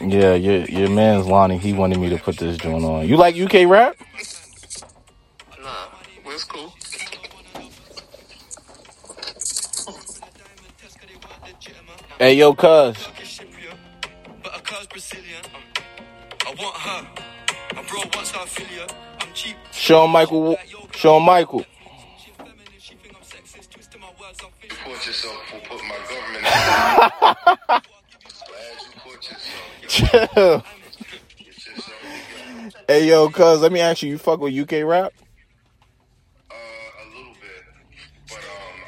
Yeah, your your man's Lonnie. He wanted me to put this joint on. You like UK rap? Nah, well, it's cool. Hey, yo, cuz. But a car's Brazilian. Um, I want her. My bro wants her affiliate. I'm cheap. Shawn Michael. Shawn Michael. She feminine, Chill. Get yourself together. Hey, yo, cuz. Let me ask you. You fuck with UK rap? Uh, a little bit, but um,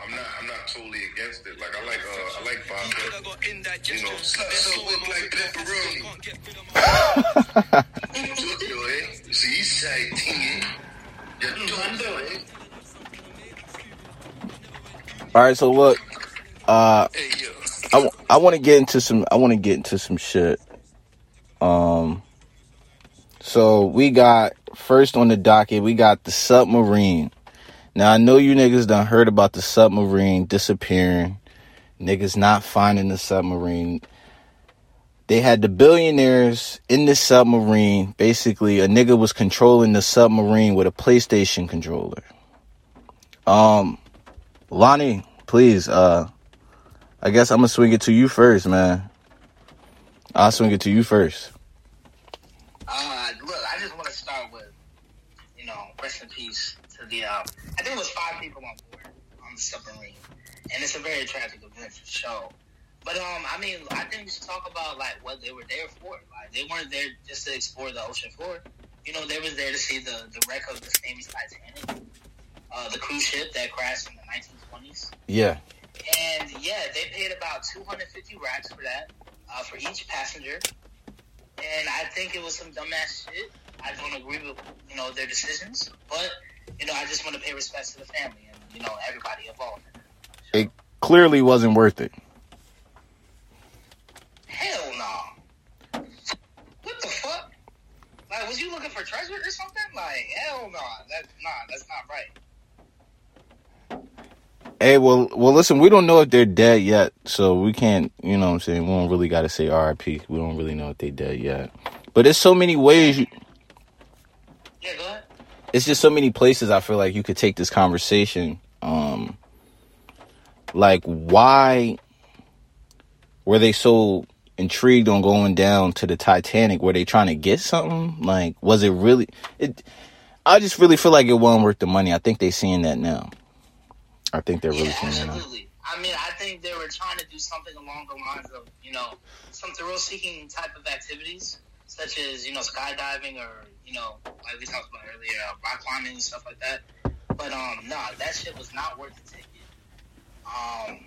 I'm not. I'm not totally against it. Like I like. Uh, I like I vodka. got indigestion. You know, so, so like pepperoni. Can't get rid of my Yo? See, say ting. You're doing it. All right, so look. Uh, Hey, yo. I, w- I want to get into some I want to get into some shit. Um so we got first on the docket, we got the submarine. Now I know you niggas done heard about the submarine disappearing. Niggas not finding the submarine. They had the billionaires in the submarine. Basically, a nigga was controlling the submarine with a PlayStation controller. Um Lonnie, please, uh I guess I'm gonna swing it to you first, man. I'll swing it to you first. Uh, look, I just want to start with, you know, rest in peace to the. Uh, I think it was five people on board on the submarine, and it's a very tragic event for sure. But um, I mean, I think we should talk about like what they were there for. Like they weren't there just to explore the ocean floor. You know, they was there to see the the wreck of the famous Titanic, uh, the cruise ship that crashed in the 1920s. Yeah. And yeah, they paid about 250 racks for that, uh, for each passenger. And I think it was some dumbass shit. I don't agree with, you know, their decisions. But, you know, I just want to pay respect to the family and, you know, everybody involved. It clearly wasn't worth it. Hell no. What the fuck? Like, was you looking for treasure or something? Like, hell no. That, nah, that's not right. Hey, well, well, listen, we don't know if they're dead yet, so we can't, you know what I'm saying? We don't really got to say RIP. We don't really know if they're dead yet. But there's so many ways, you, Yeah, go ahead. it's just so many places I feel like you could take this conversation. Um, like, why were they so intrigued on going down to the Titanic? Were they trying to get something? Like, was it really? It. I just really feel like it wasn't worth the money. I think they're seeing that now. I think they're really Yeah, seeing absolutely. I mean, I think they were trying to do something along the lines of, you know, some thrill-seeking type of activities, such as, you know, skydiving or, you know, like we talked about earlier, uh, rock climbing and stuff like that. But, um, no, that shit was not worth the ticket. Um,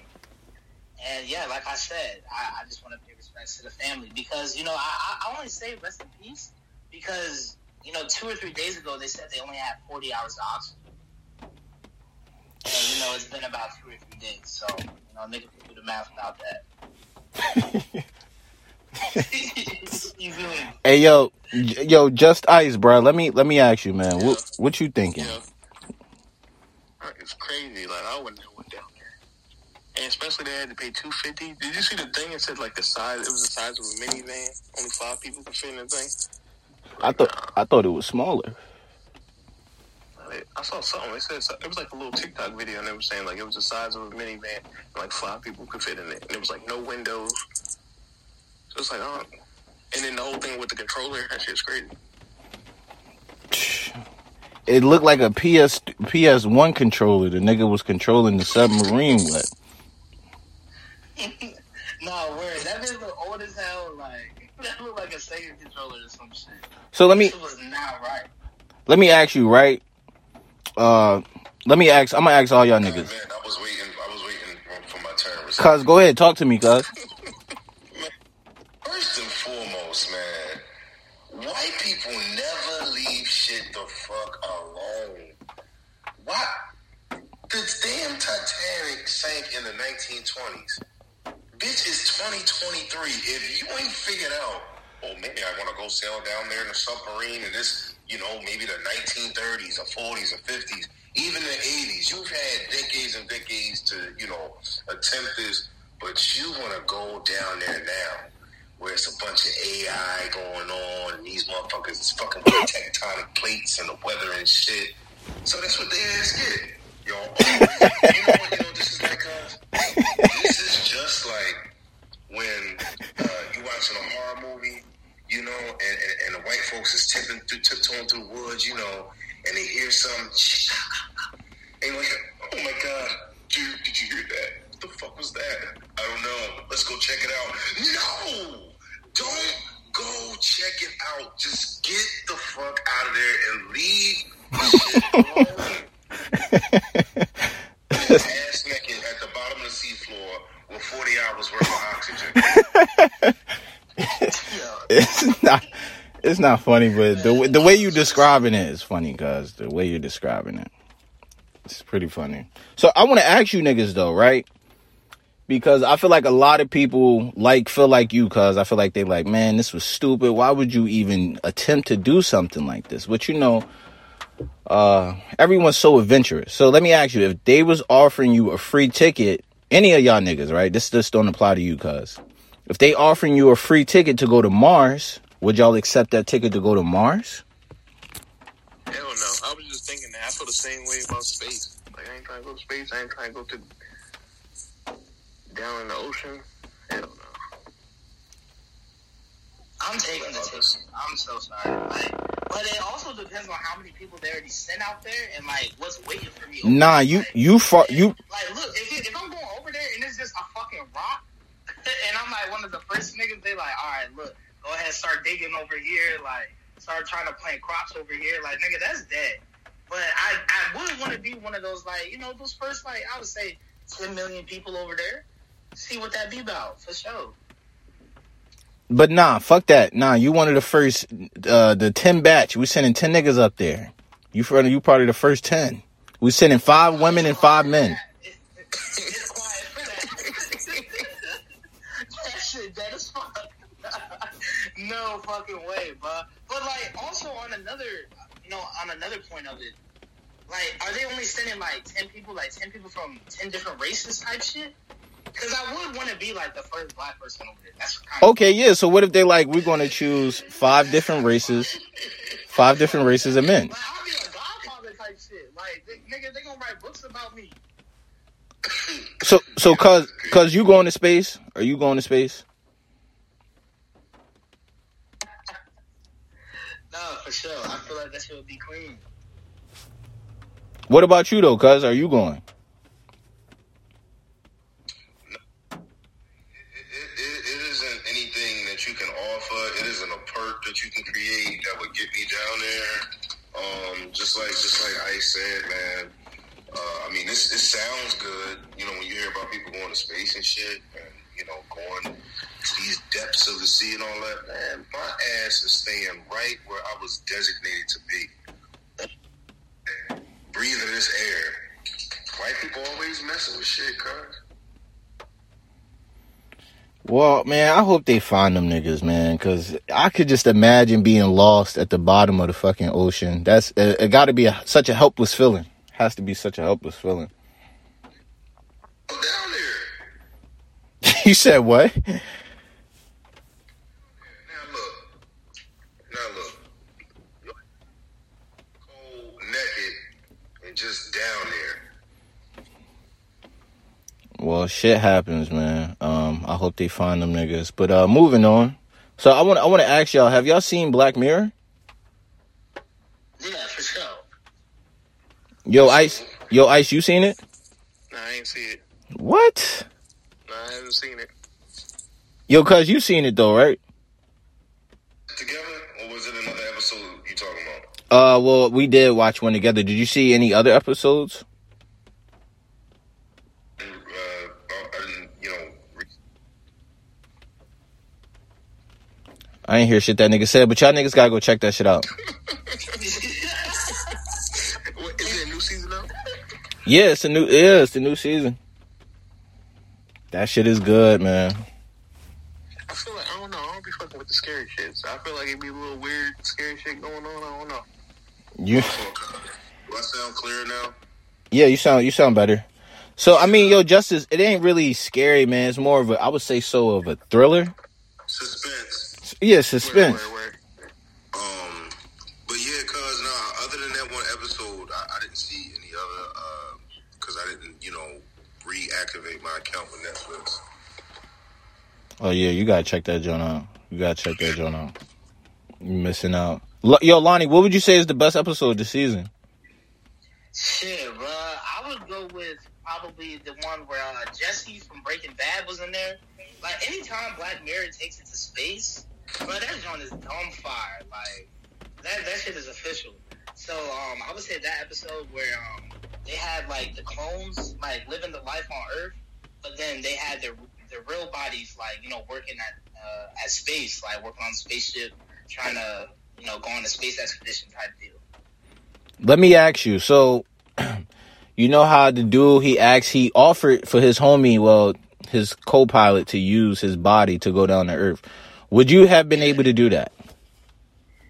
and yeah, like I said, I, I just want to pay respects to the family because, you know, I, I I only say rest in peace because, you know, two or three days ago they said they only had 40 hours of oxygen. And, you know, it's been about two or three days. So, you know, nigga can do the math without that. you feel me? Hey yo, yo, just ice, bro. Let me let me ask you, man. What what you thinking? Yeah. It's crazy. Like I wouldn't have went down there, and especially they had to pay two fifty. Did you see the thing? It said like the size. It was the size of a minivan. Only five people could fit in the thing. I thought I thought it was smaller. I saw something. It said it was like a little TikTok video, and they were saying like it was the size of a minivan, and like five people could fit in it, and it was like no windows. So it's like, oh. And then the whole thing with the controller, that shit's crazy. It looked like a PS PS one controller. The nigga was controlling the submarine with. no, word. That bitch look old as hell. Like, that look like a Sega controller or some shit. So let me This was not right. let me ask you, right? Uh, let me ask. I'm gonna ask all y'all Man, niggas. I was waiting. I was waiting for, for my turn. Cuz, go ahead, talk to me, cuz. First and foremost, man, white people never leave shit the fuck alone. Why? The damn Titanic sank in the 1920s. Bitch, it's 2023. If you ain't figured out, oh, maybe I want to go sail down there in a submarine and this, you know, maybe the 1930s or 40s or 50s, even the 80s. You've had decades and decades to, you know, attempt this, but you want to go down there now where it's a bunch of AI going on and these motherfuckers. is fucking with tectonic plates and the weather and shit. So that's what they ass get. Oh, you know what? You know this is like uh, this is just like when uh, you watching a horror movie, you know, and, and, and the white folks is tipping through, tiptoeing through the woods, you know, and they hear some, and you're like, oh my god, dude, did you hear that? What the fuck was that? I don't know. Let's go check it out. No, don't go check it out. Just get the fuck out of there and leave the shit alone. Ass naked at the bottom of the seafloor with 40 hours worth of oxygen. it's not it's not funny, but the the way you describing it is funny, cuz the way you're describing it. It's pretty funny. So I want to ask you niggas though, right? Because I feel like a lot of people like feel like you, cuz I feel like they like, man, this was stupid. Why would you even attempt to do something like this? But you know, uh, everyone's so adventurous. So let me ask you, if they was offering you a free ticket, any of y'all niggas, right? This just don't apply to you, cuz. If they offering you a free ticket to go to Mars, would y'all accept that ticket to go to Mars? Hell no. I was just thinking that. I feel the same way about space. Like, I ain't trying to go to space. I ain't trying to go to down in the ocean. Hell no. I'm taking the ticket. I'm so sorry. Like, but it also depends on how many people they already sent out there and like what's waiting for me. Nah, you you far you Like, look, if, it- if I'm going over there and it's just a fucking rock, and I'm like one of the first niggas, they like, all right, look, go ahead, start digging over here, like, start trying to plant crops over here, like, nigga, that's dead. But I, I would want to be one of those, like, you know, those first, like, I would say, 10 million people over there. See what that be about, for sure. but nah, fuck that. Nah, you one of the first uh the 10 batch. We sending 10 niggas up there. You for you part of the first 10. We sending 5 women and 5 men. It's quiet for that. that shit dead as fuck. No fucking way, bro. But like, also on another, you know, on another point of it, like, are they only sending like ten people, like ten people from ten different races type shit? Because I would want to be like the first black person over there. That's kind of Okay, yeah. So what if they like we're going to choose 5 different races, 5 different races of men. Like, I'll be a godfather type shit. Like, they, nigga, they gonna write books about me. So so cuz cuz you going to space? Are you going to space? No, for sure. I feel like that shit would be clean. What about you though, cuz? Are you going? It, it, it isn't anything that you can offer. It isn't a perk that you can create that would get me down there. Um, just like just like Ice said, man. Uh, I mean, this this sounds good. You know, when you hear about people going to space and shit, and you know, going to these depths of the sea and all that, man, my ass is staying right where I was designated to be. Breathing this air. White people always messing with shit, cuz. Well, man, I hope they find them niggas, man, because I could just imagine being lost at the bottom of the fucking ocean. That's it. it got to be a, such a helpless feeling. Has to be such a helpless feeling. Go down there. you said what? Now look. Now look. You're cold, naked, and just down there. Well, shit happens, man. Um, I hope they find them niggas. But uh, moving on. So I want I want to ask y'all: Have y'all seen Black Mirror? Yeah, for sure. Yo, Ice. Yo, Ice. You seen it? Nah, I ain't see it. What? Nah, I haven't seen it. Yo, cuz you seen it though, right? Together, or was it another episode you talking about? Uh, well, we did watch one together. Did you see any other episodes? Uh, I didn't, you know, re- I ain't hear shit that nigga said, but y'all niggas gotta go check that shit out. What, is it a new season now? Yeah, it's a new. Yeah, it's the new season. That shit is good, man. I feel like, I don't know. I don't be fucking with the scary shit. So I feel like it'd be a little weird, scary shit going on. I don't know. You, do I sound clear now? yeah, you sound you sound better. So I mean, yo, Justice, it ain't really scary, man. It's more of a, I would say, so of a thriller. Suspense. Yeah, suspense. Where, where, where? Um, but yeah, cause nah. Other than that one episode, I, I didn't see any other. Uh, cause I didn't, you know, reactivate my account with Netflix. Oh yeah, you gotta check that joint out. You gotta check that joint out. You're missing out. Yo, Lonnie, what would you say is the best episode of the season? Shit, bro. I would go with probably the one where uh, Jesse from Breaking Bad was in there. Like anytime Black Mirror takes it to space, bro, that joint is dumb fire. Like that that shit is official. So um, I would say that episode where um, they had like the clones like living the life on Earth, but then they had their their real bodies like you know working at uh, at space, like working on spaceship, trying to you know go on a space expedition type deal. Let me ask you. So, you know how the dude he asked, he offered for his homie, well, his co-pilot to use his body to go down to Earth. Would you have been able to do that?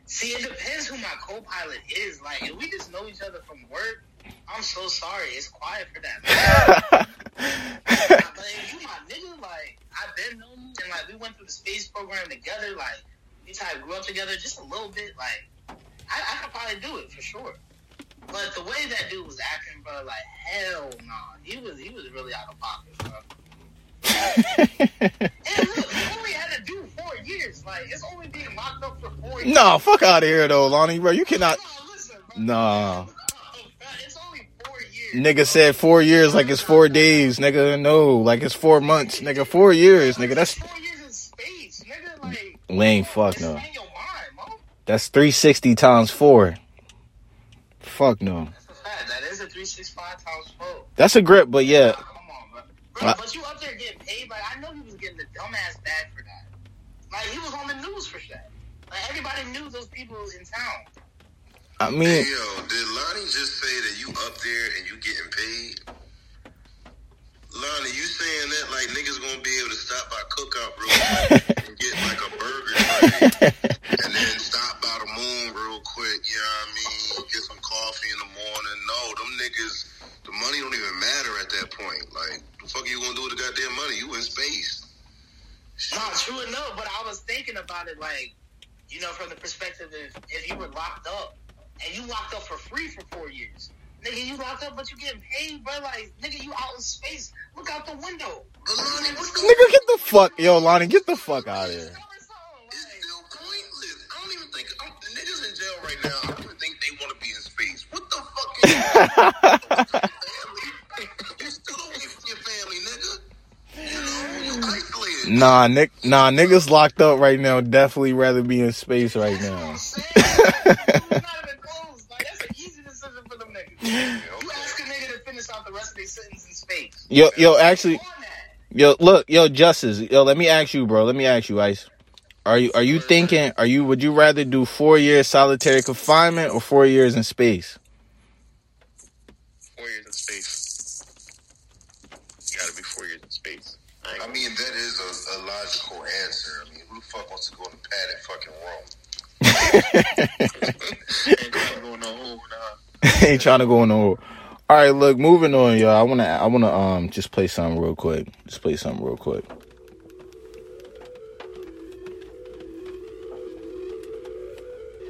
See, it depends who my co-pilot is. Like, if we just know each other from work, I'm so sorry. It's quiet for that. Man. but if you my nigga, like, I've been known you, and like we went through the space program together. Like, we type grew up together just a little bit. Like, I, I could probably do it for sure. But the way that dude was acting, bro, like hell no, nah. he was he was really out of pocket, bro. and look, he only had to do four years. Like, it's only being locked up for four years. no, fuck out of here though, Lonnie, bro. You cannot. No, listen, bro. Nah. It's only four years. Nigga said four years like it's four days, nigga. No, like it's four months, nigga. Four years, nigga. That's four years in space, nigga. Like, lame. Fuck no. mind. That's three sixty times four. Fuck no. A. That is three six five times four. That's a grip, but yeah. Come on, bro. Bro, but you up there getting paid? Like, I know he was getting the dumbass bag that. Like, he was on the news for that. Like, everybody knew those people in town. I Hey, mean, yo, did Lonnie just say that you up there and you getting paid? Lonnie, you saying that like niggas gonna be able to stop by Cookout real quick and get like a burger tray and then stop by the moon real quick, you know what I mean? Get some coffee in the morning. No, them niggas, the money don't even matter at that point. Like, the fuck are you gonna do with the goddamn money? You in space. No, true enough, but I was thinking about it like, you know, from the perspective if, if you were locked up and you locked up for free for four years. Nigga, you locked up, but you getting paid, bro. Like, nigga, you out in space. Look out the window. Lonnie, nigga, get the fuck, yo, Lonnie, get the fuck out of here. It's still pointless. I don't even think I'm, niggas in jail right now. I don't think they want to be in space. What the fuck is that? family? You still away from your family, nigga. You know, you isolated. Nah, Nick, nah, niggas locked up right now. Definitely rather be in space right now. I'm saying. It's not even close. Like, that's an easy decision for them niggas. You ask a nigga to finish out the rest of their sentence in space. Yo, yo, actually, yo, look, yo, Justice, yo, let me ask you, bro. Let me ask you, Ice. Are you are you thinking? Are you would you rather do four years solitary confinement or four years in space? Four years in space. Gotta be four years in space. I I mean, that is a, a logical answer. I mean, who the fuck wants to go in a padded fucking room? ain't trying to go no hole, nah. Ain't trying to go in the hole. All right, look, moving on, y'all. I wanna I wanna um just play something real quick. Just play something real quick.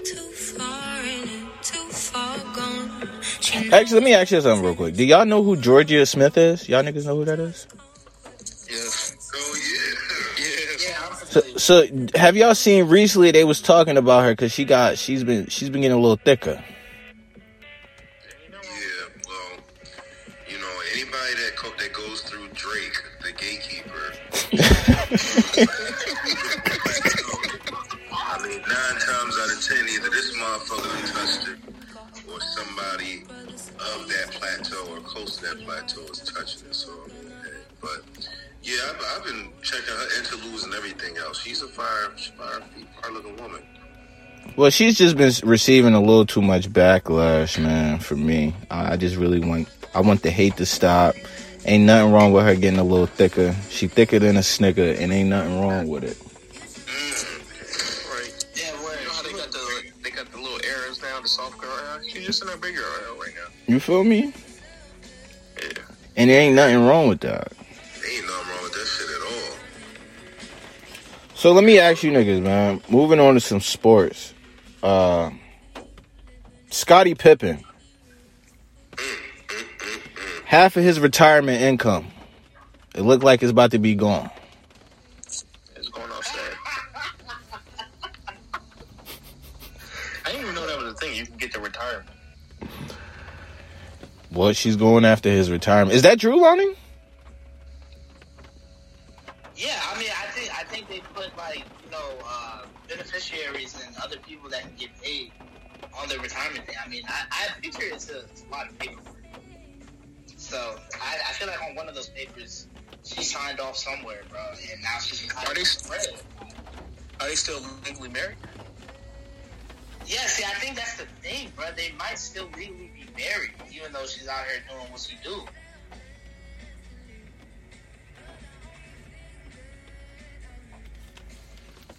Too far too far gone. She Actually, let me ask you something real quick. Do y'all know who Jorja Smith is? Y'all niggas know who that is? So, have y'all seen recently? They was talking about her because she got she's been she's been getting a little thicker. Yeah, well, you know, anybody that co- that goes through Drake, the gatekeeper. I mean, nine times out of ten, either this motherfucker touched it, or somebody of that plateau or close to that plateau is touching it. So, but yeah, I've, I've been checking her interludes and everything else. She's a fire, fire, fire looking woman. Well, she's just been receiving a little too much backlash, man. For me, I I just really want I want the hate to stop. Ain't nothing wrong with her getting a little thicker. She thicker than a snicker, and ain't nothing wrong with it. Mm. Right. Yeah, word. You know how they got the they got the little arrows down, the soft girl arrow? She's just in a bigger arrow right now. You feel me? Yeah. And there ain't nothing wrong with that. So let me ask you niggas, man. Moving on to some sports. Uh Scottie Pippen. Half of his retirement income. It looked like it's about to be gone. It's going sad. I didn't even know that was a thing. You can get the retirement. What she's going after his retirement. Is that Drew Lonnie? Beneficiaries and other people that can get paid on their retirement thing. I mean, I, I picture it's a, it's a lot of paperwork. So I, I feel like on one of those papers, she signed off somewhere, bro, and now she's Are they- spread. Are they still legally married? Yeah, see, I think that's the thing, bro. They might still legally be married, even though she's out here doing what she do.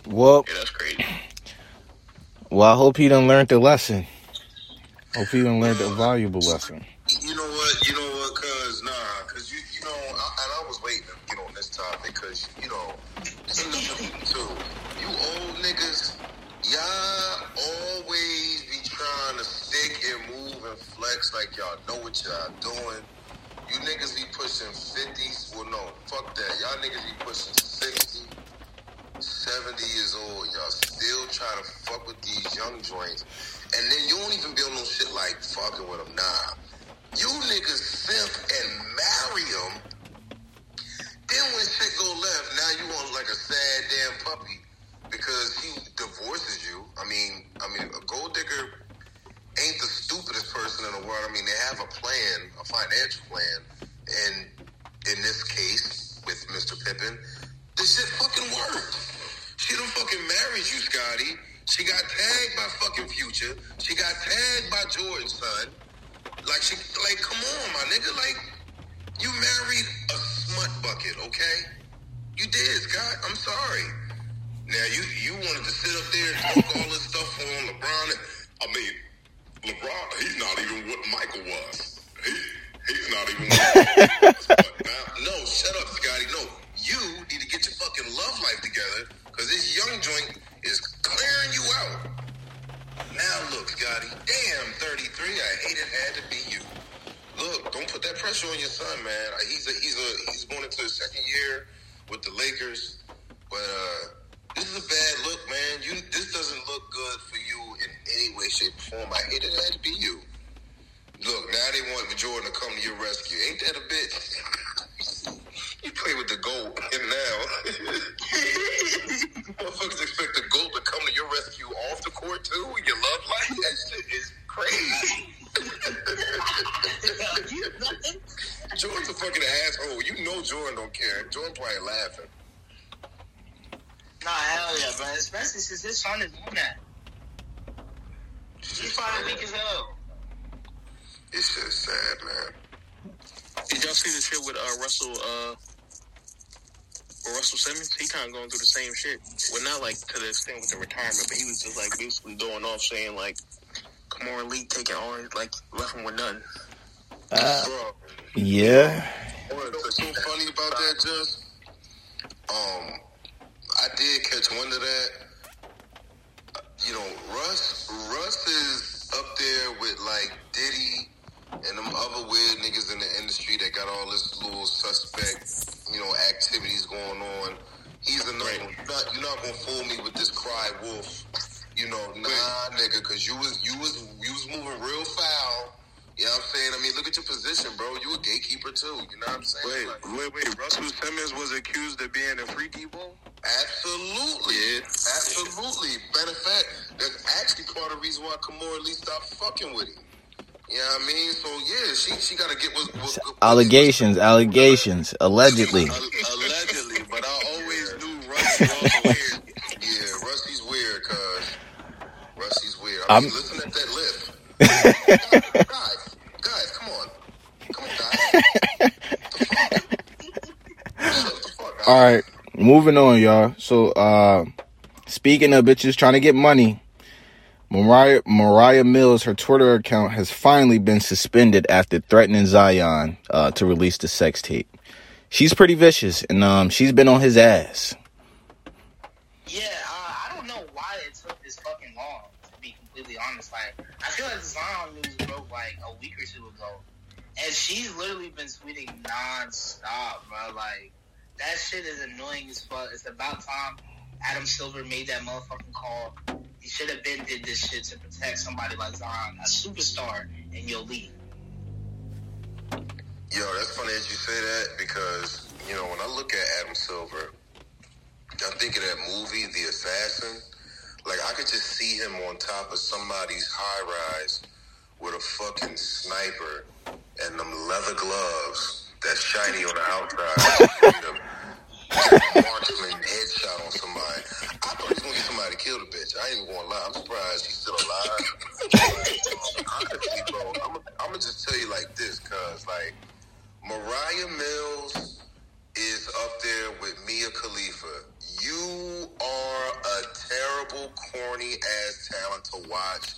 Well, Yeah, that's crazy. well, I hope he done learned the lesson. Hope he done learned a valuable lesson. You know what? You know what? Cause nah, cause you you know, I, and I was waiting to get on this topic, cause you know, too. You old niggas, y'all always be trying to stick and move and flex like y'all know what y'all doing. You niggas be pushing fifties. Well, no, fuck that. Y'all niggas be pushing 60, 70 years old. Y'all still try to fuck with these young joints. And then you don't even build no shit like fucking with them. Nah. You niggas simp and marry them. Then when shit go left, now you want like a sad damn puppy because he divorces you. I mean, I mean, a gold digger ain't the stupidest person in the world. I mean, they have a plan, a financial plan, and in this case with Mr. Pippen, this shit fucking worked. She done fucking married you, Scotty. She got tagged by fucking Future. She got tagged by Jordan's son. Like she, like, come on, my nigga. Like, you married a smut bucket, okay? You did, Scott. I'm sorry. Now you you wanted to sit up there and talk all this stuff on LeBron. I mean, LeBron, he's not even what Michael was. He, he's not even. What Michael was. But now, no, shut up, Scotty. No, you need to get your fucking love life together because this young joint is clearing you out. Now look, Scotty. Damn, 33. I hate it had to be you. Look, don't put that pressure on your son, man. Uh, He's a, he's a he's going into his second year with the Lakers, but uh, this is a bad look, man. You this doesn't look good for you in any way, shape, or form. I hate it had to be you. Look, now they want Jordan to come to your rescue. Ain't that a bitch? you play with the goat, and now motherfuckers expect the goat to come to your rescue off the court too. Your love life, that shit is crazy. Jordan's a fucking asshole. You know Jordan don't care. Jordan probably laughing. Nah, hell yeah, bro. Especially since his son is doing that. He's probably weak as hell. It's just sad, man. Did y'all see the shit with uh, Russell? Uh, with Russell Simmons, he kind of going through the same shit. Well, not like to the extent with the retirement, but he was just like basically going off saying like, "Kimora Lee, taking all like left him with nothing." Bro, Yeah. what's so funny about that, just um, I did catch wind of that. You know, Russ, Russ is up there with like Diddy and them other weird niggas in the industry that got all this little suspect, you know, activities going on. He's another one. You're not, you're not gonna fool me with this cry wolf. You know, nah, nigga, because you was you was you was moving real foul. You know what I'm saying? I mean, look at your position, bro. You a gatekeeper too. You know what I'm saying? Like, wait, wait. Russell Simmons was accused of being a freaky ball. Absolutely. Yeah. Absolutely. Matter of fact, that's actually part of the reason why at least stopped fucking with him. You know what I mean? So yeah, she she gotta get what, what, what Allegations, allegations, allegedly. Al- allegedly, but I always knew Russ was weird. Yeah, Rusty's weird, cuz Rusty's weird. I I'm- mean, listen at that lip. guys, guys, come on. Come on, guys. Shut the fuck up. All right, moving on, y'all. So, uh, speaking of bitches trying to get money, Moriah Moriah Mills, her Twitter account has finally been suspended after threatening Zion uh, to release the sex tape. She's pretty vicious, and um, she's been on his ass. Yeah, uh, I don't know why it took this fucking long. To be completely honest, like I feel like Zion news broke like a week or two ago, and she's literally been tweeting nonstop, bro. Like that shit is annoying as fuck. It's about time Adam Silver made that motherfucking call. He should have been did this shit to protect somebody like Zion, a superstar in your league. Yo, that's funny that you say that because, you know, when I look at Adam Silver, I think of that movie, The Assassin. Like, I could just see him on top of somebody's high rise with a fucking sniper and them leather gloves that's shiny on the outside. A marksman headshot on somebody. I thought he was to get somebody to kill the bitch. I ain't even to lie. I'm surprised he's still alive. Honestly, bro, um, I'm to just tell you like this, cuz, like, Moriah Mills is up there with Mia Khalifa. You are a terrible, corny ass talent to watch.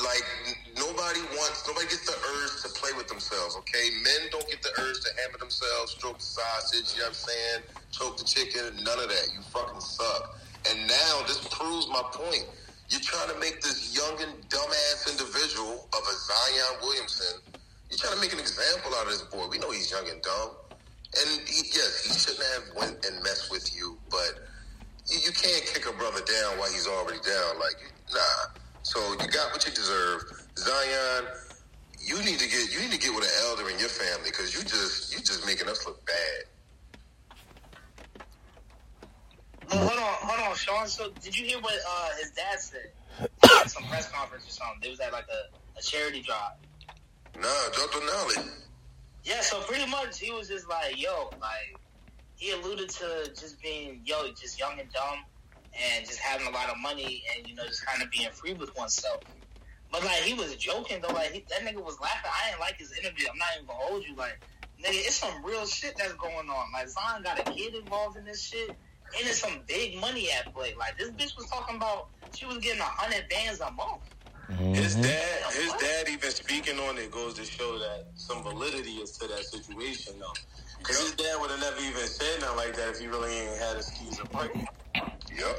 Like nobody wants, nobody gets the urge to play with themselves. Okay, men don't get the urge to hammer themselves, stroke the sausage. You know what I'm saying? Choke the chicken. None of that. You fucking suck. And now this proves my point. You're trying to make this young and dumbass individual of a Zion Williamson. You're trying to make an example out of this boy. We know he's young and dumb. And he, yes, he shouldn't have went and messed with you, but you, you can't kick a brother down while he's already down. Like, nah. So you got what you deserve, Zion. You need to get you need to get with an elder in your family because you just you just making us look bad. Oh, hold on, hold on, Sean. So, did you hear what uh, his dad said at some press conference or something? They was at like a, a charity drive. Nah, drop the knowledge. Yeah, so pretty much he was just like, yo, like he alluded to just being, yo, just young and dumb, and just having a lot of money, and you know, just kind of being free with oneself. But like he was joking though, like he, that nigga was laughing. I didn't like his interview. I'm not even gonna hold you, like nigga, it's some real shit that's going on. Like Zion got a kid involved in this shit, and it's some big money at play. Like this bitch was talking about she was getting a hundred bands a month. His mm-hmm. dad, his dad even speaking on it goes to show that some validity is to that situation though. Because his dad would have never even said nothing like that if he really ain't had his keys a pregnant. Yep.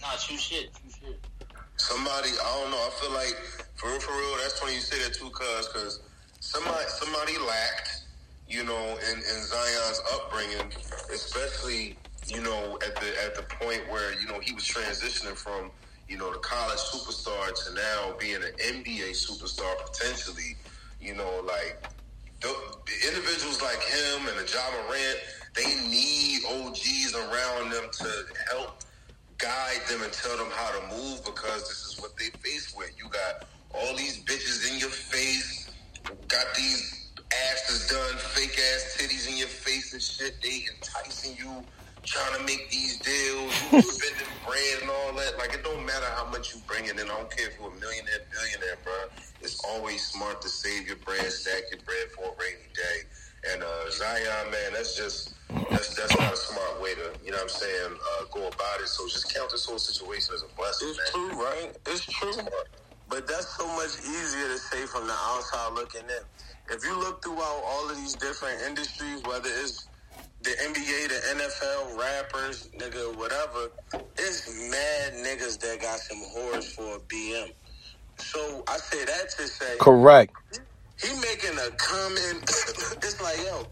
Nah, true shit, true shit. Somebody, I don't know. I feel like for real, for real. That's funny you say that too, cuz because somebody, somebody lacked, you know, in, in Zion's upbringing, especially you know at the at the point where you know he was transitioning from you know the college superstar to now being an NBA superstar potentially. You know, like the, individuals like him and the Ja Morant, they need OGs around them to help guide them and tell them how to move because this is what they face with. You got all these bitches in your face, got these asses done, fake ass titties in your face and shit. They enticing you, trying to make these deals, you spending bread and all that. Like it don't matter how much you bring in. I don't care if you're a millionaire, billionaire, bro. It's always smart to save your bread, stack your bread for a rainy day. And uh, Zion, man, that's just that's that's not a smart way to, you know what I'm saying, uh, go about it. So just count this whole situation as a blessing, It's man. true, right? It's true. But that's so much easier to say from the outside looking in. If you look throughout all of these different industries, whether it's the NBA, the NFL, rappers, nigga, whatever, it's mad niggas that got some whores for a BM. So I say that to say Correct. he making a comment. it's like, yo,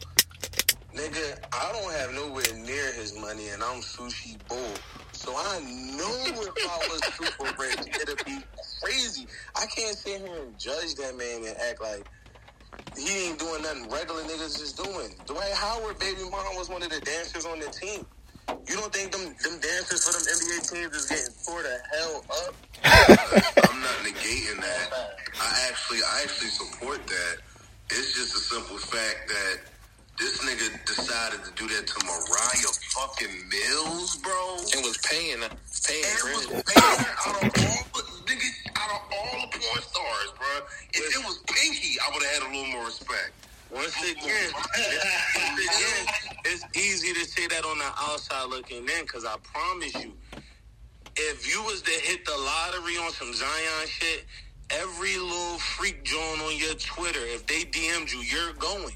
nigga, I don't have nowhere near his money, and I'm sushi bull. So I know if I was super rich, it'd be crazy. I can't sit here and judge that man and act like he ain't doing nothing regular niggas is doing. Dwight Howard, baby mom, was one of the dancers on the team. You don't think them them dancers for them NBA teams is getting tore the hell up? I'm not negating that. I actually, I actually support that. It's just a simple fact that this nigga decided to do that to Moriah fucking Mills, bro. And was paying, paying And was Brandon. paying her out of all, the, nigga, out of all the porn stars, bro. If it was Pinky, I would have had a little more respect. Once again, once again, it's easy to say that on the outside looking in because I promise you, if you was to hit the lottery on some Zion shit, every little freak joint on your Twitter, if they DM'd you, you're going.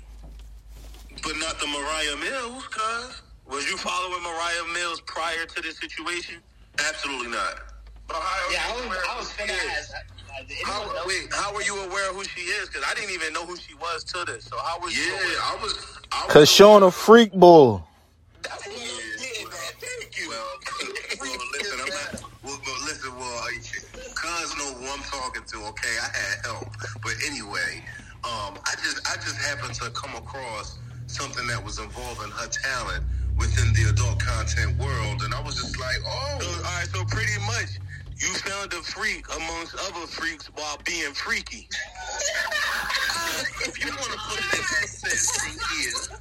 But not the Moriah Mills, cuz. Was you following Moriah Mills prior to this situation? Absolutely not. But how yeah, I was, I was ask. Uh, uh, how, wait, how were you aware who she is? Because I didn't even know who she was to this. So how were you? Yeah. I was. Cause was, Sean a freak bull. Thank you. Listen, cuz I'm talking to. Okay, I had help, but anyway, um, I just I just happened to come across something that was involving her talent within the adult content world, and I was just like, oh, So, all right, so pretty much you found a freak amongst other freaks while being freaky. if you want to put it in that sense, yeah.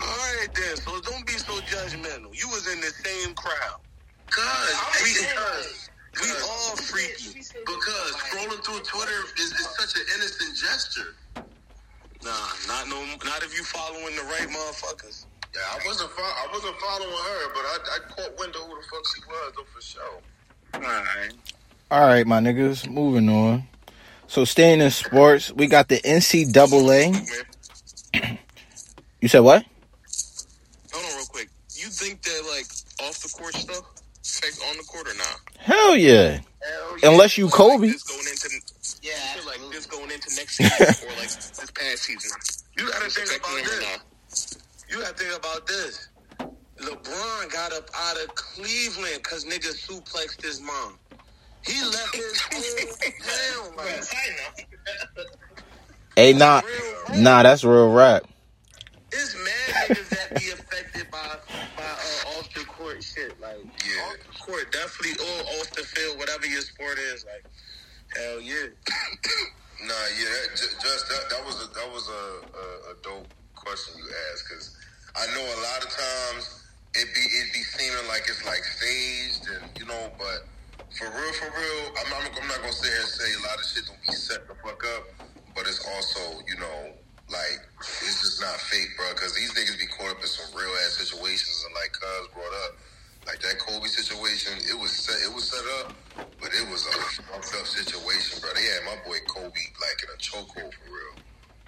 All right then, so don't be so judgmental. You was in the same crowd. Cause we, cause, We all freaky. because scrolling through Twitter is, is such an innocent gesture. Nah, not no, not if you following the right motherfuckers. Yeah, I wasn't fo- I wasn't following her, but I, I caught wind of who the fuck she was though for sure. All right. All right, my niggas, moving on. So staying in sports, we got the NCAA. Man, You said what? hold on real quick. You think that like off the court stuff affects on the court or not? Hell yeah. Unless you Kobe. Like this going into Yeah, I feel like absolutely. this going into next season or like this past season. You gotta think about this. You gotta think about this. LeBron got up out of Cleveland because niggas suplexed his mom. He left his hometown. Like, Yes, I. Hey, nah, nah, that's real rap. It's mad niggas that be affected by by uh, off the court shit. Like Yeah. off the court, definitely or off the field, whatever your sport is. Like hell yeah. Nah, yeah, that, just that, that was a that was a, a, a dope question you asked because I know a lot of times it be it be seeming like it's like staged and you know, but for real, for real, I'm not, I'm not gonna sit here and say a lot of shit don't be set the fuck up, but it's also you know like it's just not fake, bro. Because these niggas be caught up in some real ass situations and like Cuz brought up. Like that Kobe situation, it was set, it was set up, but it was a fucked up situation, bro. They had my boy Kobe like in a chokehold for real.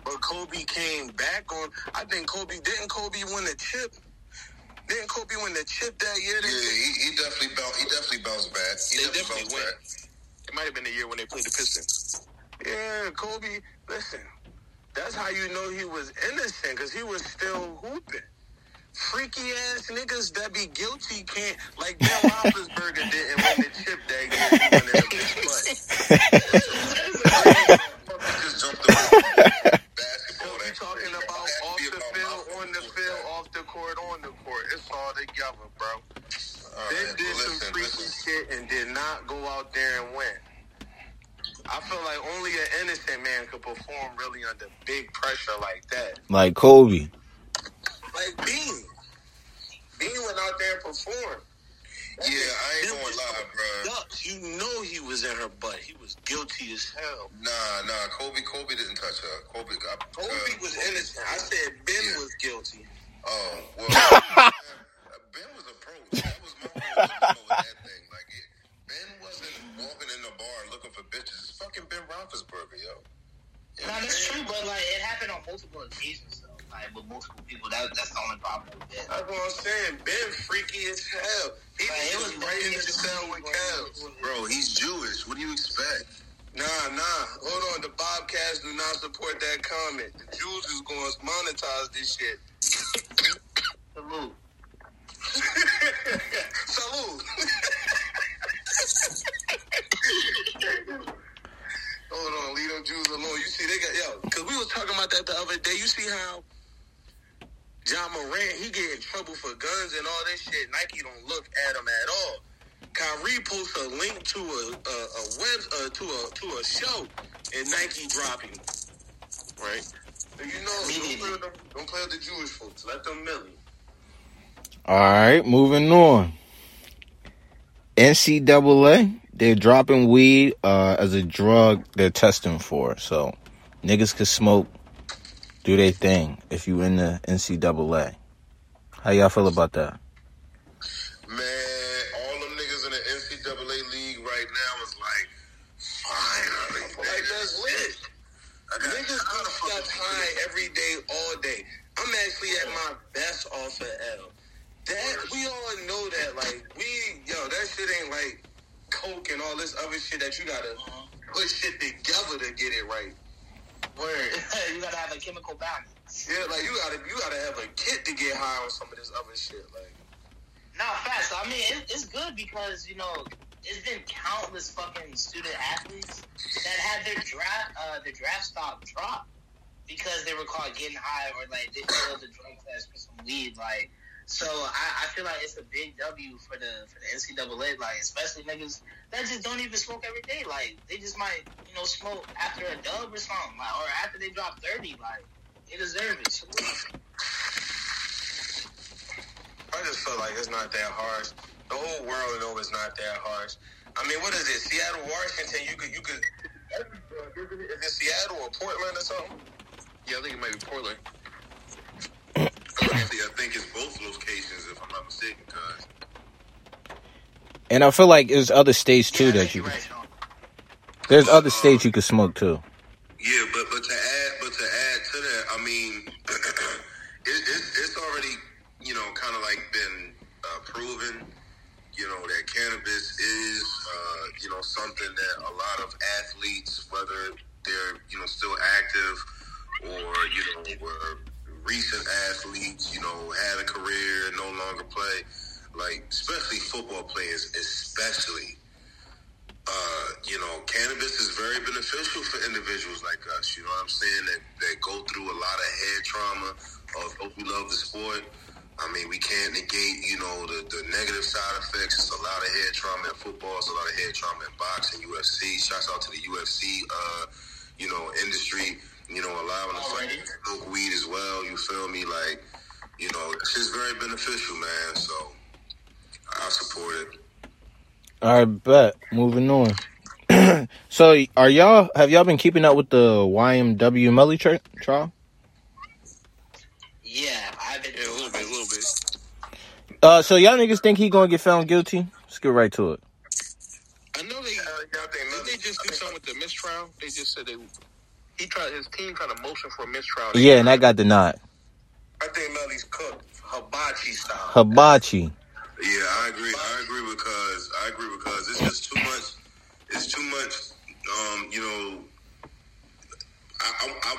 But Kobe came back on. I think Kobe didn't Kobe win the chip. Didn't Kobe win the chip that year? Yeah, he, he definitely bounced. He definitely bounced back. He They definitely, definitely bounced went. It might have been the year when they played the Pistons. Yeah, Kobe. Listen, that's how you know he was innocent because he was still hooping. Freaky ass niggas that be guilty can't like Ben Roethlisberger didn't win the chip that year. He won it in his butt. back. He just jumped the basketball. So talking about off the be field, on the foot. field, off the court, on the court. It's all together, bro. All Ben right, did well, some listen, freaky listen. shit and did not go out there and win. I feel like only an innocent man could perform really under big pressure like that. Like Kobe. Like Bean. Bean went out there and performed. Yeah, I ain't Them gonna lie, bro. Ducks. You know he was in her butt. He was guilty as hell. Nah, nah. Kobe, Kobe didn't touch her. Kobe, I, Kobe uh, was Kobe- innocent. I said Ben Yeah. was guilty. Oh well, Ben was approached. That was my whole dilemma with that thing. Like, it, Ben wasn't walking in the bar looking for bitches. It's fucking Ben Roethlisberger, yo. You know No, that's saying? true, but like it happened on multiple occasions, though. Like with multiple people, that that's the only problem with it. That's what I'm saying. Ben freaky as hell. He Like, it was was right in the cell with cows. Bro, he's Jewish. What do you expect? Nah, nah. Hold on. The Bobcats do not support that comment. The Jews is going to monetize this shit. Salute. Salute. Hold on, leave them Jews alone. You see, they got yo, because we was talking about that the other day. You see how Ja Morant he get in trouble for guns and all this shit. Nike don't look at him at all. Kyrie posts a link to a a, a web uh, to a to a show and Nike drop him. Right. So you know, don't play, with them, don't play with the Jewish folks. Let them mill. All right, moving on. NCAA, they're dropping weed uh, as a drug they're testing for. So niggas can smoke, do their thing if you in the NCAA. How y'all feel about that? Man, all them niggas in the NCAA league right now is like, finally. Like that's lit. Got Niggas how the do stuff high every day, all day. I'm actually at my best off of L. That we all know that, like we, yo, that shit ain't like coke and all this other shit that you gotta uh-huh. put shit together to get it right. Word. you gotta have a chemical balance. Yeah, like you gotta, you gotta have a kit to get high on some of this other shit. Like, not fast. I mean, it, it's good because you know it's been countless fucking student athletes that had their draft uh, their draft stock dropped because they were caught getting high or like they failed the drug test for some weed. Like, so I, I feel like it's a big W for the for the NCAA. Like, especially niggas that just don't even smoke every day. Like, they just might you know smoke after a dub or something, like, or after they drop thirty. Like, they deserve it. So, I just feel like it's not that harsh. The whole world know it's not that harsh. I mean, what is it? Seattle, Washington. You could, you could. Is it Seattle or Portland or something? Yeah, I think it might be Portland. I think it's both locations, if I'm not mistaken, cuz. And I feel like there's other states too yeah, that you right, Sean. there's other states you could smoke too. Yeah, but but to add but to add to that, I mean, it, it, it's already you know kind of like been uh, proven, you know, that cannabis is uh, you know something that a lot of athletes, whether they're you know still active or you know were recent athletes, you know, had a career, and no longer play, like especially football players, especially uh, you know, cannabis is very beneficial for individuals like us. You know what I'm saying? That that go through a lot of head trauma. Although we love the sport, I mean, we can't negate, you know, the, the negative side effects. It's a lot of head trauma in football. It's a lot of head trauma in boxing, UFC. Shouts out to the UFC, uh, you know, industry. You know, allowing us like Alrighty. smoke weed as well. You feel me? Like, you know, it's just very beneficial, man. So I support it. All right, bet. Moving on. so, are y'all have y'all been keeping up with the YNW Melly tri- trial? Yeah, I've been Yeah, a little bit, a little bit. Uh, so y'all niggas think he gonna get found guilty? Let's get right to it. I know they. Uh, y'all think Did they just do something with the mistrial? They just said they. He tried. His team tried to motion for a mistrial. Yeah, and that got denied. I think Melly's cooked hibachi style. Hibachi. Yeah, I agree. I agree because I agree because it's just too much. It's too much. Um, you know, I, I, I,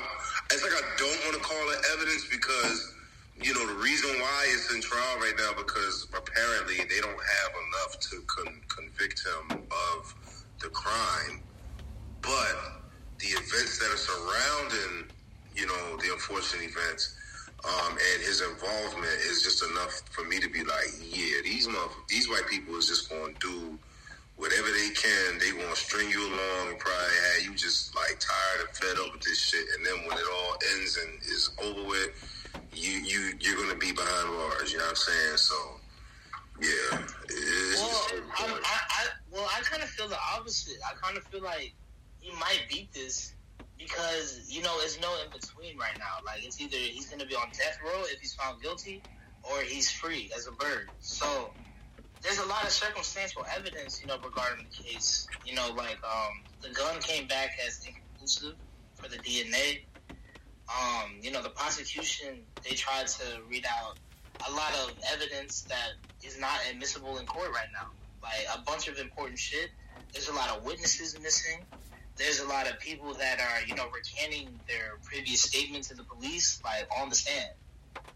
it's like I don't want to call it evidence because you know the reason why it's in trial right now because apparently they don't have enough to con- convict him of the crime, but the events that are surrounding you know the unfortunate events um, and his involvement is just enough for me to be like, yeah, these mother- these white people is just going to do whatever they can. They want to string you along and probably have you just like tired and fed up with this shit. And then when it all ends and is over with, you you you're going to be behind bars. You know what I'm saying? So yeah, Well, I'm, I, I, well, I kind of feel the opposite. I kind of feel like he might beat this because you know there's no in between right now. Like it's either he's going to be on death row if he's found guilty, or he's free as a bird. So there's a lot of circumstantial evidence, you know, regarding the case. You know, like um, the gun came back as inconclusive for the DNA. Um, you know, the prosecution they tried to read out a lot of evidence that is not admissible in court right now. Like a bunch of important shit. There's a lot of witnesses missing. There's a lot of people that are, you know, recanting their previous statements to the police, like on the stand.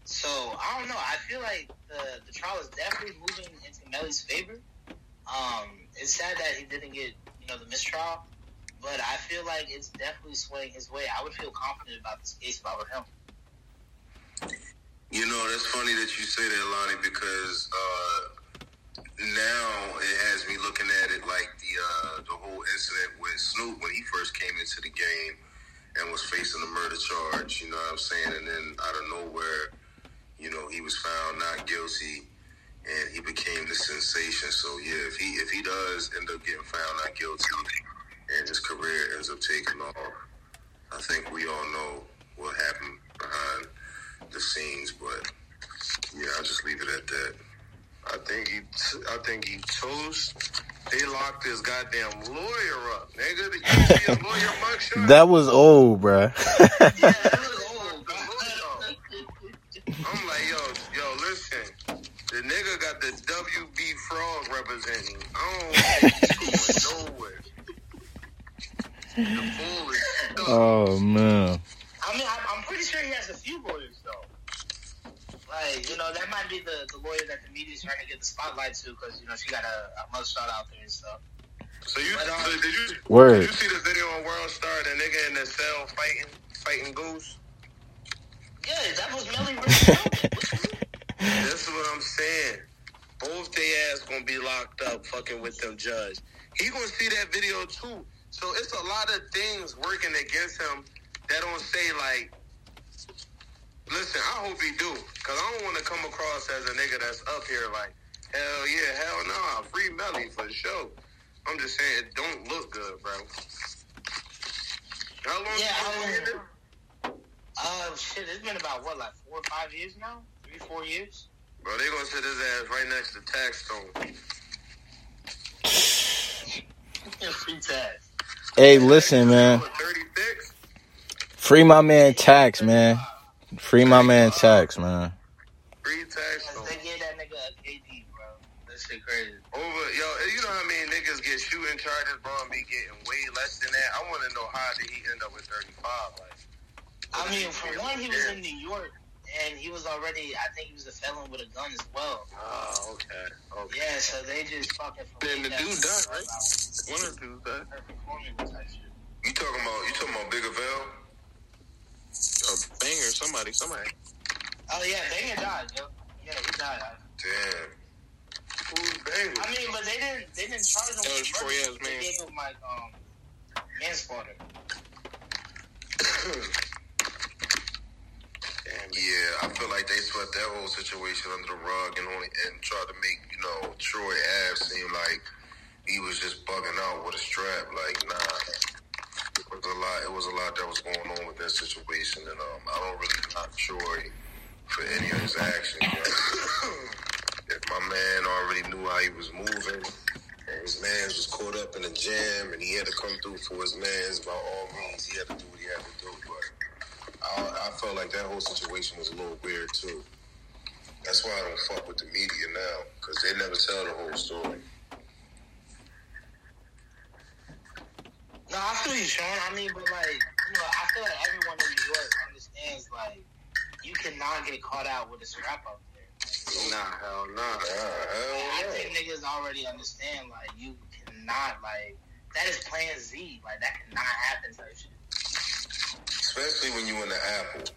So I don't know. I feel like the the trial is definitely moving into Melly's favor. Um, it's sad that he didn't get, you know, the mistrial, but I feel like it's definitely swaying his way. I would feel confident about this case if I were him. You know, that's funny that you say that, Lonnie, because uh, now it has me looking at it like the uh, the whole incident with Snoop when he first came into the game and was facing a murder charge. You know what I'm saying? And then out of nowhere, you know, he was found not guilty, and he became the sensation. So yeah, if he if he does end up getting found not guilty, and his career ends up taking off, I think we all know what happened behind the scenes, but yeah, I'll just leave it at that. I think he, I think he chose. They locked his goddamn lawyer up, nigga. Did you see a lawyer? That was old, bruh. Yeah, old. I'm like, yo, yo, listen. The nigga got the WB Frog representing. I don't think he's going nowhere. The fool is oh man. I mean, I'm, I'm pretty sure he has a few lawyers though. Like like, you know, that might be the, the lawyer that the media's trying to get the spotlight to because, you know, she got a, a mugshot out there and stuff. So you, But, um, so did you, Word. did you see the video on World Star? The nigga in the cell fighting, fighting Goose. Yeah, that was Melly Rich. This is what I'm saying. Both they ass gonna be locked up fucking with them judge. He gonna see that video too. So it's a lot of things working against him that don't say like Listen, I hope he do. Cause I don't wanna come across as a nigga that's up here like, hell yeah, hell no, I'll free Melly for sure. I'm just saying it don't look good, bro. How long Yeah, you I been in uh, shit, it's been about, what, like four or five years now? Three, four years? Bro, they gonna sit his ass right next to Taxstone. Free tag. Hey, listen, man. 36? Free my man Tax, man. Free my man Tax, man. Free Because Taxstone. they gave that nigga a KD, bro. That shit crazy. Over, yo, you know how many niggas get shooting charges, bro, and be getting way less than that? I want to know how did he end up with 35? Like, I mean, for one, he was in New York, and he was already, I think he was a felon with a gun as well. oh, okay. Okay. Yeah, so they just fucking. Then the dude died, right? One of the dudes died. her performance type shit. You talking about you talking about Big Avell? Banger, somebody, somebody. Oh yeah, Banger died, yo. Yeah, he died. Damn. Who's banger? I mean, but they didn't, they didn't charge him That was with Troy murder. Ave, They man. gave him like um manslaughter. Yeah, I feel like they swept that whole situation under the rug and only and tried to make you know Troy Ave seem like he was just bugging out with a strap. Like, nah, it was a lot. It was a lot that was going on with that situation, and um, I don't really knock Troy for any of his actions. If my man already knew how he was moving. And his man's was caught up in a jam, and he had to come through for his man's. By all means, he had to do what he had to do. But I, I felt like that whole situation was a little weird too. That's why I don't fuck with the media now, because they never tell the whole story. No, I feel you, Sean. I mean, but like, you know, I feel like everyone in New York understands like you cannot get caught out with a strap up there. Nah, hell nah. Nah, hell I no. think niggas already understand like you cannot like that is Plan Z. Like that cannot happen type shit. Especially when you in the Apple.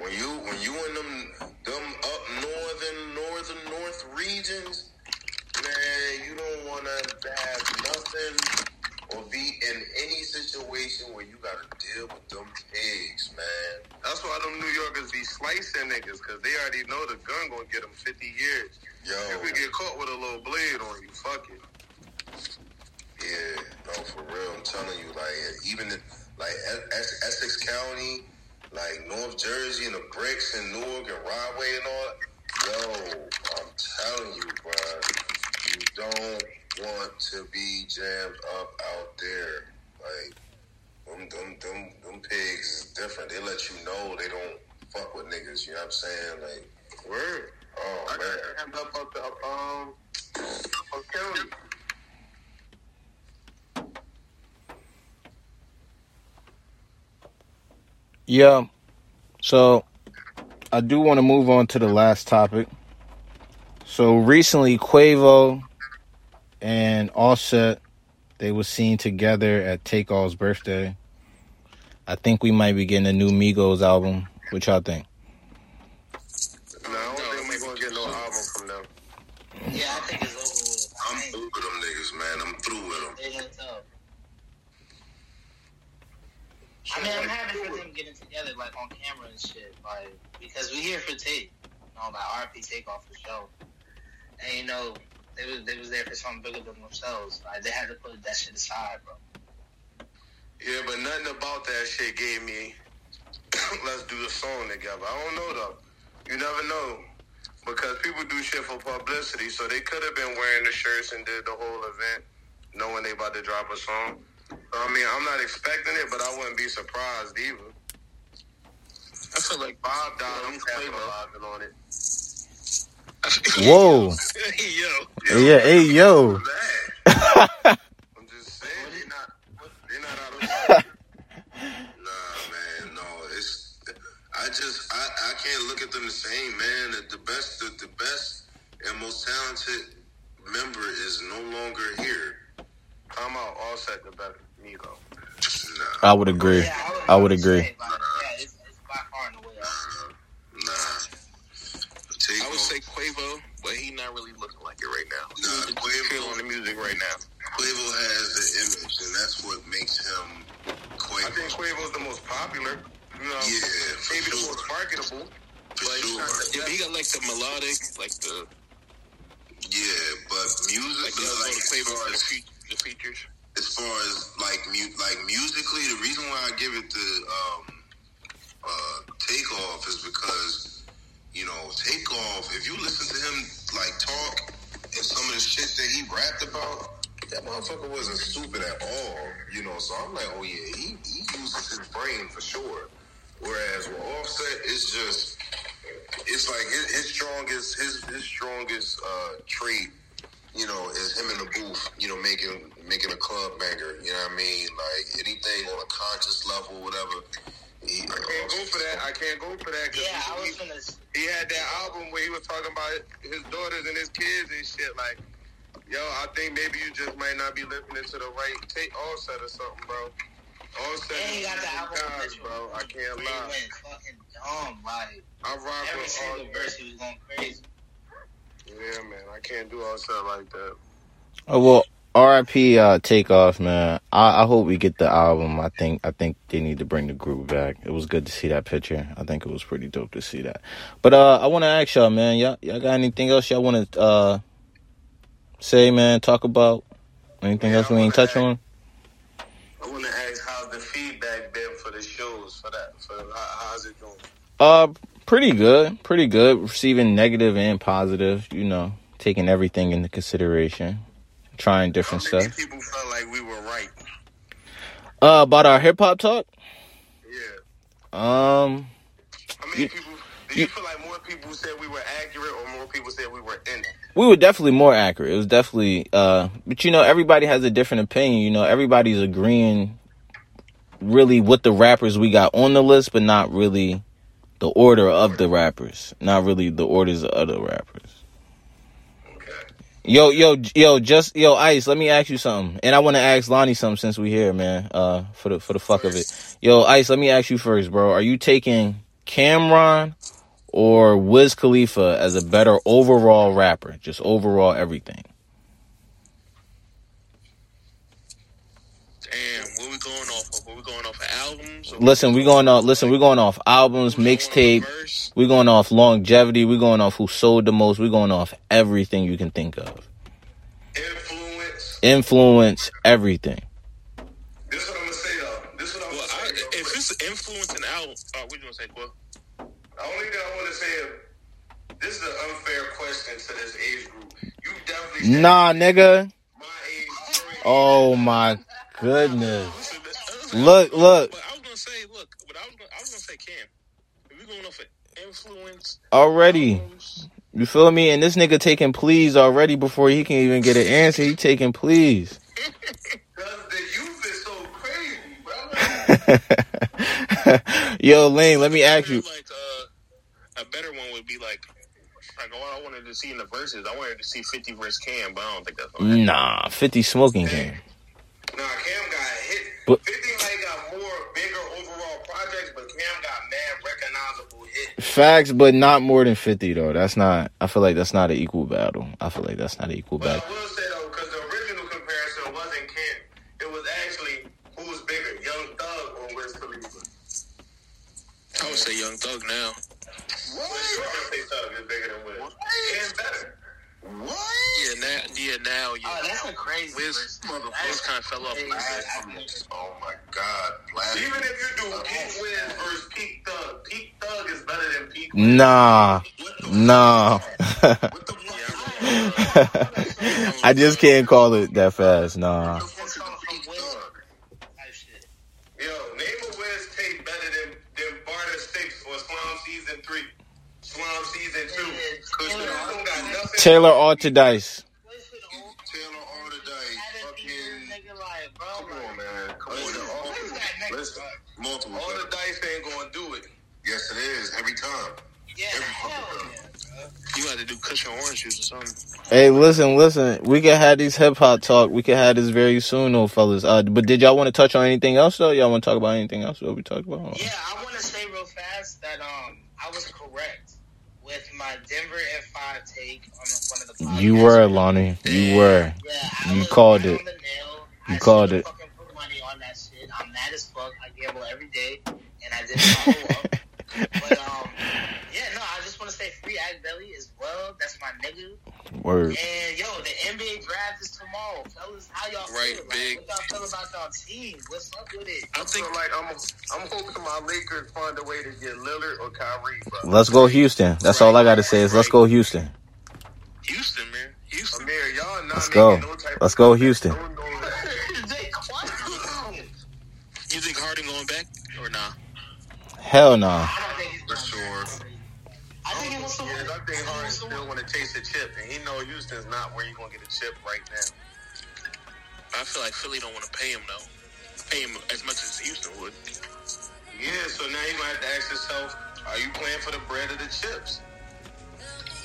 When you when you in them them up northern northern north regions, man, you don't want to have nothing or be in any situation where you got to deal with them pigs, man. That's why them New Yorkers be slicing niggas, because they already know the gun gonna get them 50 years. Yo, If we get caught with a little blade on you, fuck it. Yeah, no, for real. I'm telling you, like even in, like Essex County, like North Jersey and the bricks and Newark and Rahway and all. Yo, I'm telling you, bro, you don't want to be jammed up out there. Like them, them, them, them pigs is different. They let you know they don't fuck with niggas. You know what I'm saying? Like, Word. oh I man. got jammed up up the, up, um, up county. Yeah. So I do want to move on to the last topic. So recently Quavo and Offset they were seen together at Takeoff's birthday. I think we might be getting a new Migos album. What y'all think? No, I don't think we gonna get no album from them. Yeah, I think it's over with. I I'm think through with them niggas, man. I'm through with them. they gonna. Uh, I mean, I'm happy for them getting together, like on camera and shit, like because we here for Tate, you know, like RP Takeoff for show, and you know they was they was there for something bigger than themselves. Like they had to put that shit aside, bro. Yeah, but nothing about that shit gave me. Let's do the song together. I don't know though. You never know because people do shit for publicity. So they could have been wearing the shirts and did the whole event, knowing they about to drop a song. So, I mean, I'm not expecting it, but I wouldn't be surprised either. I feel like Bob died. I'm capitalizing on it. Whoa. hey, yo. Yeah, hey, yo. i just Nah, man, no. It's, I just, I, I can't look at them the same, man. The best, the, the best and most talented member is no longer here. I'm out all set the better, Nico. Nah. I would agree. I, would agree. He not really looking like it right now. Nah, He's just Quavo- chill on the music right now. Quavo has the image, and that's what makes him Quavo. I think Quavo's the most popular. You know, Yeah, for maybe the most marketable. For but he's not sure. Yeah, he got like the melodic, like the Yeah, but music, like the like, like, as, Quavo far the, as, fe- the features. as far as like mu- like musically, the reason why I give it the um, uh, takeoff is because you know takeoff. If you listen to him like talk and some of the shit that he rapped about, that motherfucker wasn't stupid at all. You know, so I'm like, oh yeah, he he uses his brain for sure. Whereas with Offset, it's just it's like his, his strongest his his strongest uh, trait, you know, is him in the booth, you know, making making a club banger. You know what I mean? Like anything on a conscious level, whatever. He, I can't go for that. I can't go for that. 'cause Yeah, I he, was gonna. he had that album where he was talking about his daughters and his kids and shit. Like, yo, I think maybe you just might not be listening to the right take Offset or something, bro. Offset And he got the album with guys, bro. I can't Where he lie. went fucking dumb. Like I rock every with single Offset. verse, he was going crazy. Yeah, man. I can't do all Offset like that. Oh, well, R.I.P. Uh, Takeoff, man. I, I hope we get the album. I think I think they need to bring the group back. It was good to see that picture. I think it was pretty dope to see that. But uh, I want to ask y'all, man. Y'all, y'all got anything else y'all want to uh, say, man? Talk about anything Yeah, else we ain't wanna touch on? I want to ask how's the feedback been for the shows for that. For how, how's it going? Uh, pretty good. Pretty good. Receiving negative and positive. You know, taking everything into consideration. Trying different How many stuff. people felt like we were right? Uh, about our hip hop talk. Yeah. Um, many You- people? Did you- you feel like more people said we were accurate, or more people said we were in it? we were definitely more accurate. It was definitely, uh, but you know, everybody has a different opinion. You know, everybody's agreeing really with the rappers we got on the list, but not really the order of the rappers. Not really the orders of the rappers. Yo, yo, yo, just yo, Ice. Let me ask you something, and I want to ask Lonnie something since we here, man. Uh, for the for the fuck of it, yo, Ice. Let me ask you first, bro. Are you taking Cam'ron or Wiz Khalifa as a better overall rapper, just overall everything? Damn, what we going off of? What we going off of albums? Listen, we're going off. Listen, we're going off albums, we going off mixtape. verse? We going off longevity. We're going off who sold the most. We're going off everything you can think of. Influence. Influence, everything. This is what I'm gonna say though. This is what I'm Well, gonna say. real if quick. it's influencing album, uh, what you gonna say, Quill? The only thing I want to say is this is an unfair question to this age group. You definitely Nah, nigga. my age. your age. Oh my goodness. Look, look. But I was gonna say, look, but I was gonna, I was gonna say Cam. If we going off of influence, Already. albums, You feel me? And this nigga taking pleas already before he can even get an answer. He taking pleas. The youth is so crazy, bro. Yo, Lane, let me ask you. Like uh, a better one would be like, like what I wanted to see in the verses. I wanted to see Fifty versus Cam, but I don't think that's. Nah, 50 smoking game. Nah, Cam got hit. But- 50 might got more bigger overall projects, but Cam got mad recognizable hits. Facts, but not more than 50 though. That's not, I feel like that's not an equal battle. I feel like that's not an equal But battle. I will say though, because the original comparison wasn't Cam. It was actually who was bigger, Young Thug or Wiz Khalifa. I would say Young Thug now. What? I say Thug is bigger than Wiz. Cam's better. What? Yeah, now, yeah, now, yeah. Oh, that's a crazy. Wiz, verse. Wiz kind of fell off a little bit. Oh my God, Platinum. Even if you do Peak Wiz versus Peak Thug, Peak Thug is better than Peak Wiz. Nah, nah. What the fuck? I just can't call it that fast. Nah. What the fuck is From- from Peak Wiz. Thug? Type shit. Yo, name a Wiz tape better than, than Barter Six or Slime Season 3. Slime Season 2. Because Wiz don't got nothing. Taylor Allderdice. Wiz shit old. Taylor Allderdice, Had a feature, fucking. nigga, like, bro, Come on, like, man. Come Listen, on. what is that next? Listen. Multiple. All the dice ain't gonna do it. Yes, it is every time. Yeah, Every hell fucking yeah. time. You got to do cushion orange juice or something. Hey, listen, listen. We can have these hip hop talk. We can have this very soon, though, fellas. Uh, but did y'all want to touch on anything else, though? Y'all want to talk about anything else? What we talked about? Yeah, I want to say real fast that um I was correct with my Denver at five take on one of the podcasts. You were, Lonnie. You were. Yeah, I You called right it. On the nail. You I called it. Fucking put money on that shit. I'm mad as fuck. I gamble every day, and I didn't follow up. But um, yeah, no, I just want to say free Ag Belly as well. That's my nigga. Word. And yo, the NBA draft is tomorrow, fellas. How y'all Right, feel? big. Like, what y'all feel about y'all team? What's up with it? I I feel think like I'm I'm hoping my Lakers find a way to get Lillard or Kyrie, bro. Let's go, Houston. That's all I got to say is let's go, Houston. Houston, man. Houston. Amir, y'all not Let's go. no type Let's of go, Houston. No, no, They quiet. You think Harden going back or nah? Hell no. I don't think he's For sure. Back. I think he wants to win. Yes, I think he Harden still win. want to taste the chip, and he know Houston's not where you gonna get a chip right now. I feel like Philly don't want to pay him though. Pay him as much as Houston would. Yeah, so now you're gonna have to ask yourself, are you playing for the bread or the chips?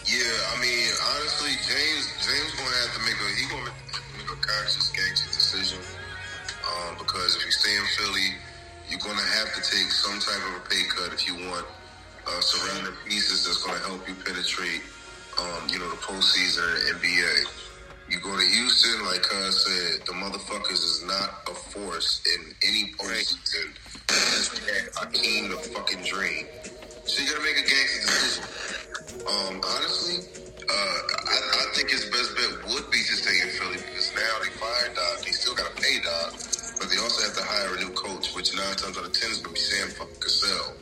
Yeah, I mean, honestly, James James gonna have to make a he gonna make a conscious gangster decision. Um, because if you stay in Philly, you're gonna have to take some type of a pay cut if you want uh, surrounding pieces that's gonna help you penetrate, um, you know, the postseason and NBA. You go to Houston, like Cuz said, the motherfuckers is not a force in any postseason. Just Hakeem the fucking dream. So you gotta make a gangster decision. Um, honestly, uh, I, I think his best bet would be to stay in Philly because now they fired Doc. They still got to pay Doc, but they also have to hire a new coach, which nine times out of ten is going to be Sam Cassell,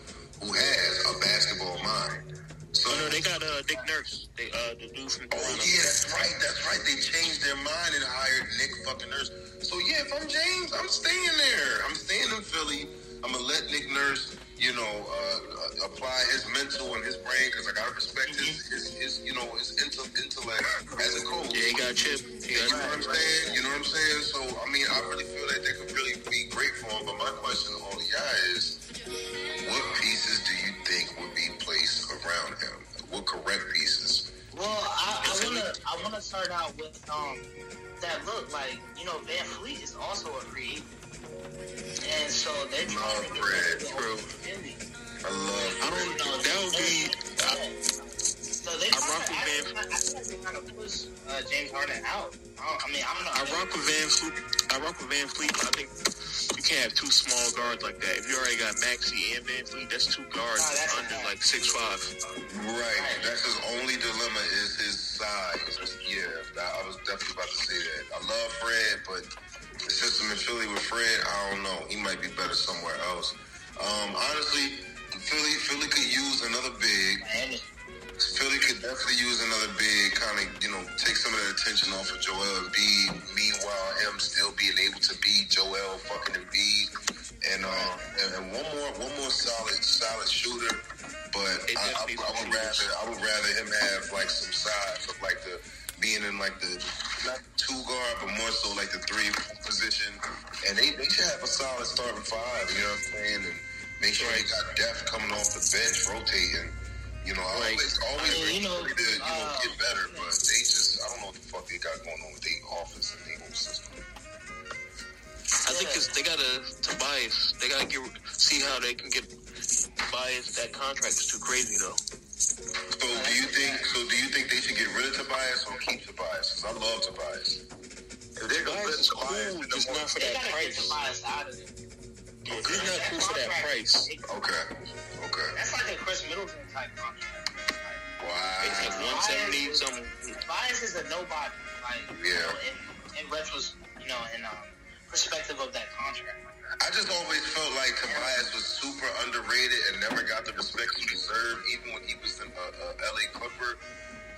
who has a basketball mind. So, Oh no, they got uh Nick Nurse. They uh the dude from oh yeah, that's right, that's right. They changed their mind and hired Nick fucking Nurse. So yeah, if I'm James, I'm staying there. I'm staying in Philly. I'm gonna let Nick Nurse, you know, uh, apply his mental and his brain because I gotta respect his, his, his, you know, his intel- intellect as a coach. Yeah, he got chip. He You know what I'm saying? You know what I'm saying? So, I mean, I really feel that they could really be great for him. But my question to all of y'all is, what pieces do you think would be placed around him? What correct pieces? Well, I, I wanna I wanna start out with um that look like you know VanVleet is also a free agent, and so they're trying to get Fred, that bro. over to Philly. I love I don't know. That would be. I, So they I rock with Van- I, I think they kind of push uh, James Harden out. I, I mean, I don't. I rock with VanVleet. I rock with VanVleet, but I think you can't have two small guards like that. If you already got Maxey and VanVleet, that's two guards Nah, that's under like six five. Right. That's his only dilemma is his size. Yeah, I was definitely about to say that. I love Fred, but the system in Philly with Fred, I don't know. He might be better somewhere else. Um, honestly, Philly, Philly could use another big. Miami. Philly could definitely use another big kind of, you know, take some of the attention off of Joel Embiid. Meanwhile, him still being able to be Joel fucking Embiid, and uh, and, and one more, one more solid, solid shooter. But I, I, I would rather, I would rather him have like some size of like the being in like the not the two guard, but more so like the three position. And they, they should have a solid starting five. You know what I'm saying? And make sure they got depth coming off the bench, rotating. You know, I Right. always, always I mean, you know, to, you know, uh, get better, but they just, I don't know what the fuck they got going on with their office and their whole system. I think it's, they gotta Tobias. They gotta get see how they can get Tobias. That contract is too crazy though. So do you think, so do you think they get rid of Tobias or keep Tobias? Because I love Tobias. If they're gonna Tobias put Tobias cool, in the just not for that price. Tobias out of there. Yeah, He's not cool for that price. Okay, okay. That's like a Khris Middleton type contract. Like, It's like Wow. one seventy something. Tobias is a nobody. Like, you Yeah. know, in, in retros, you know, in um, perspective of that contract. I just always felt like Tobias was super underrated and never got the respect he deserved, even when he was in a, a LA Clipper.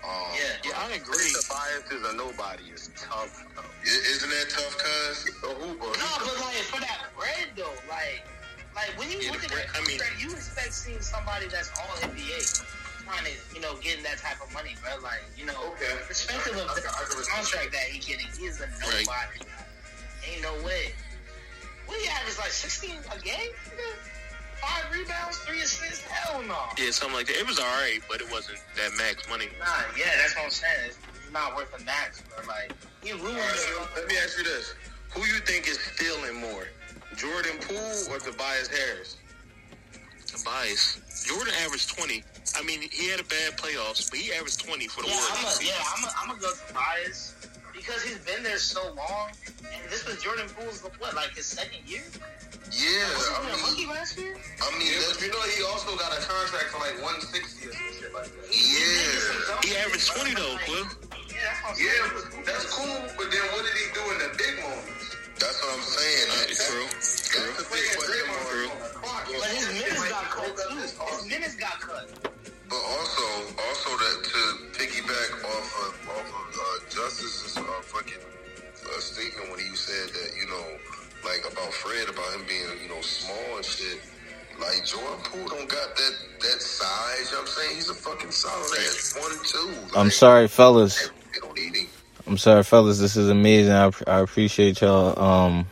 Um, Yeah. Yeah, I agree. Tobias is a nobody. It's tough. though. Isn't that tough, cuz? A hooper. No, but like for that bread though, like, like when you Yeah, look at bread- that I mean- contract, you expect seeing somebody that's all NBA trying to, you know, getting that type of money, bro. Like, you know, Okay. perspective of the, the contract that he getting, he is a nobody. Right. Ain't no way. What he average like sixteen a game? Nigga? five rebounds, three assists. Hell no. Yeah, something like that. It was alright, but it wasn't that max money. Nah, yeah, that's what I'm saying. It's not worth the max, but like he ruined All right, it. so let me ask you this: Who you think is stealing more, Jordan Poole or Tobias Harris? Tobias. Jordan averaged 20. I mean, he had a bad playoffs, but he averaged 20 for the Yeah, I'm Warriors. a, yeah, I'm a, I'm gonna go to Tobias because he's been there so long, and this was Jordan Poole's what, like his second year? Yeah, Was he I a mean, rookie last year? I mean, that's- you know, he also got a contract for like 160 or some shit like that. He- he did get some Yeah, dumb He averaged 20 though, like, Yeah, that's yeah, saying. that's cool. But then what did he do in the big moments? That's what I'm saying. I, It's true. That's True. the big question True. mark. But his minutes got cut too. His minutes got cut. But also, also that to piggyback off of off of uh, Justice's uh, fucking uh, statement when he said that you know, like about Fred about him being you know small and shit. Like Jordan Poole don't got that that size. You know what I'm saying he's a fucking solid ass one two. Like, I'm sorry, fellas. They don't need him. I'm sorry, fellas. This is amazing. I, I appreciate y'all. Um,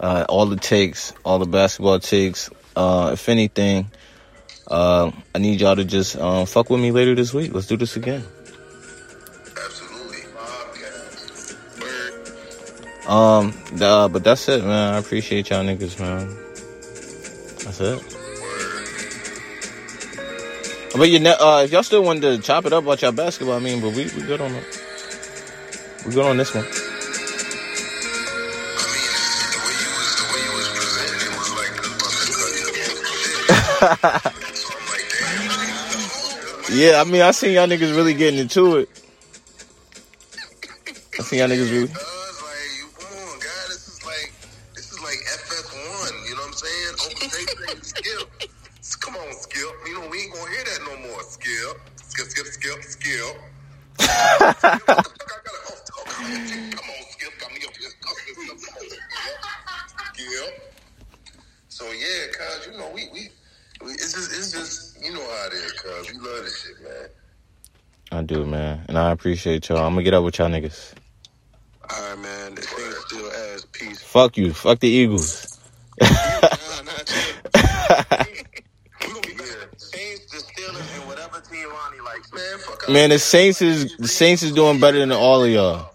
uh, all the takes, all the basketball takes. Uh, if anything, uh, I need y'all to just um, fuck with me later this week. Let's do this again. Absolutely. Um, uh, but that's it, man. I appreciate y'all niggas, man. That's it. But you, ne- uh, if y'all still wanted to chop it up about y'all basketball, I mean, but we we good on it. We good on this one. I mean, the Yeah, I mean, I seen y'all niggas really getting into it. I seen y'all niggas really. Appreciate y'all. I'm gonna get up with y'all niggas. All right, man. This thing still has peace. Fuck you. Fuck the Eagles. Nah, nah, chill. We gonna be here. Saints, the Steelers, and whatever team Ronnie likes. Man, Man, the Saints is the Saints is doing better than all of y'all.